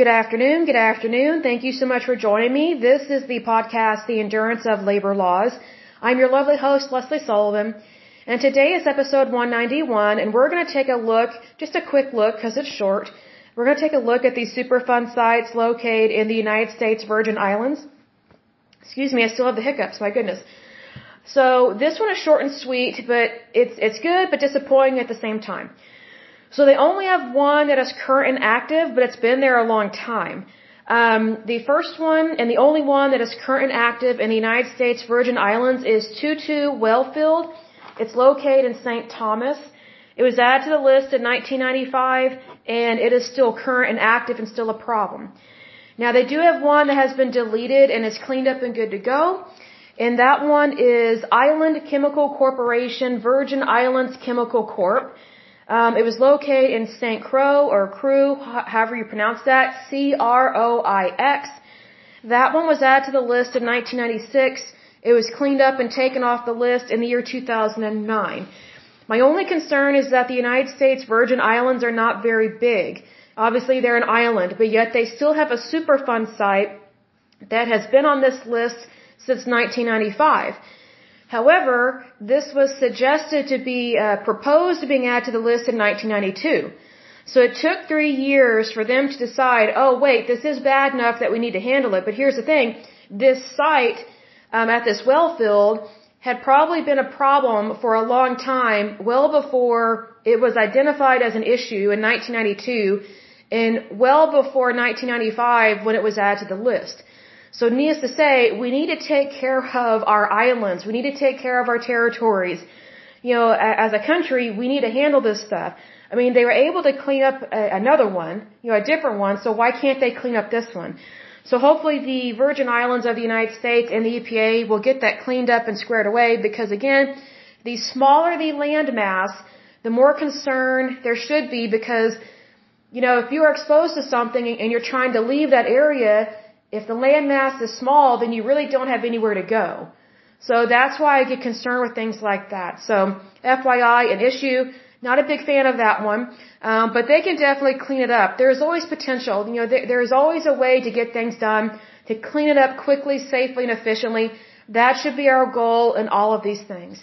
Good afternoon. Good afternoon. Thank you so much for joining me. This is the podcast, The Endurance of Labor Laws. I'm your lovely host, Lesley Sullivan. And today is episode 191, and we're going to take a look, just a quick look because it's short. We're going to take a look at these Superfund sites located in the United States Virgin Islands. Excuse me, I still have the hiccups, my goodness. So this one is short and sweet, but it's, it's good but disappointing at the same time. So they only have one that is current and active, but it's been there a long time. Um, the first one and the only one that is current and active in the United States Virgin Islands is Tutu Wellfield. It's located in St. Thomas. It was added to the list in 1995, and it is still current and active and still a problem. Now they do have one that has been deleted and is cleaned up and good to go. And that one is Island Chemical Corporation, Virgin Islands Chemical Corp. Um, it was located in St. Croix or Crew, however you pronounce that, C-R-O-I-X. That one was added to the list in 1996. It was cleaned up and taken off the list in the year 2009. My only concern is that the United States Virgin Islands are not very big. Obviously, they're an island, but yet they still have a Superfund site that has been on this list since 1995. However, this was suggested to be uh, proposed to being added to the list in 1992. So it took three years for them to decide, oh wait, this is bad enough that we need to handle it. But here's the thing, this site um, at this well field had probably been a problem for a long time, well before it was identified as an issue in 1992 and well before 1995 when it was added to the list. So needless to say, we need to take care of our islands. We need to take care of our territories. You know, as a country, we need to handle this stuff. I mean, they were able to clean up another one, you know, a different one, so why can't they clean up this one? So hopefully the Virgin Islands of the United States and the EPA will get that cleaned up and squared away because again, the smaller the land mass, the more concern there should be because you know, if you are exposed to something and you're trying to leave that area, if the land mass is small, then you really don't have anywhere to go. So that's why I get concerned with things like that. So FYI, an issue. Not a big fan of that one, um, but they can definitely clean it up. There's always potential. You know, there, there's always a way to get things done to clean it up quickly, safely, and efficiently. That should be our goal in all of these things.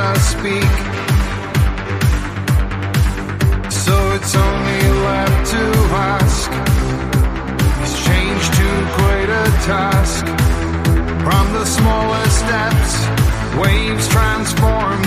Us speak. So it's only left to ask Is change too great a task? From the smallest steps, waves transform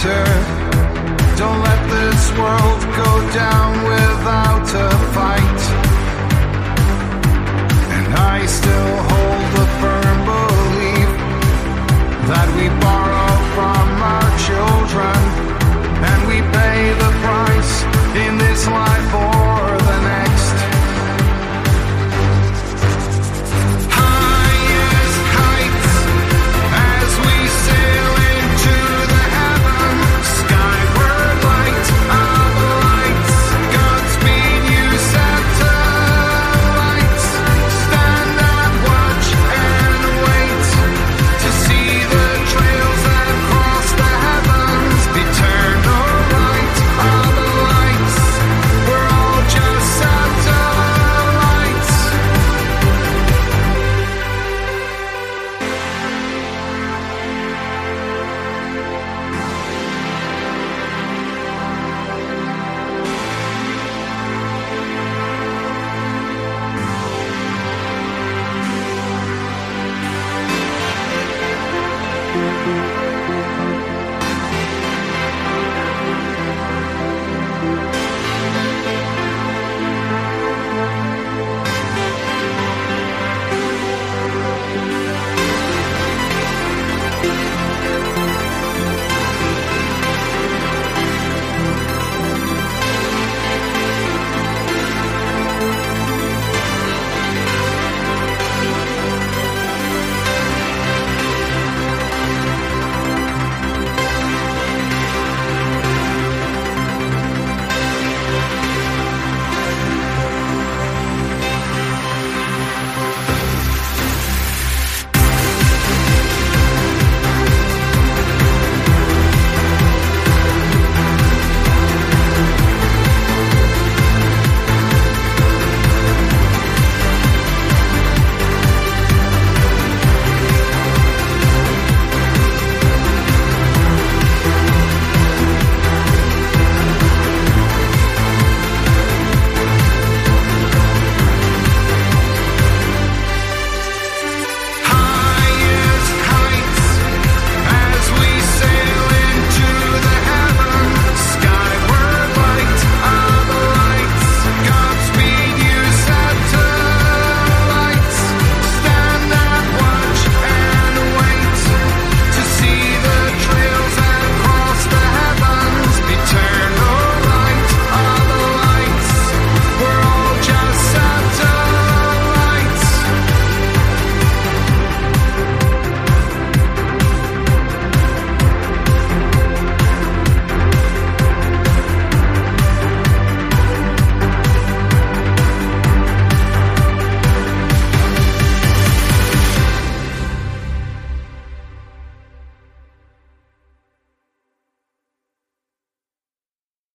Don't let this world go down without a fight. And I still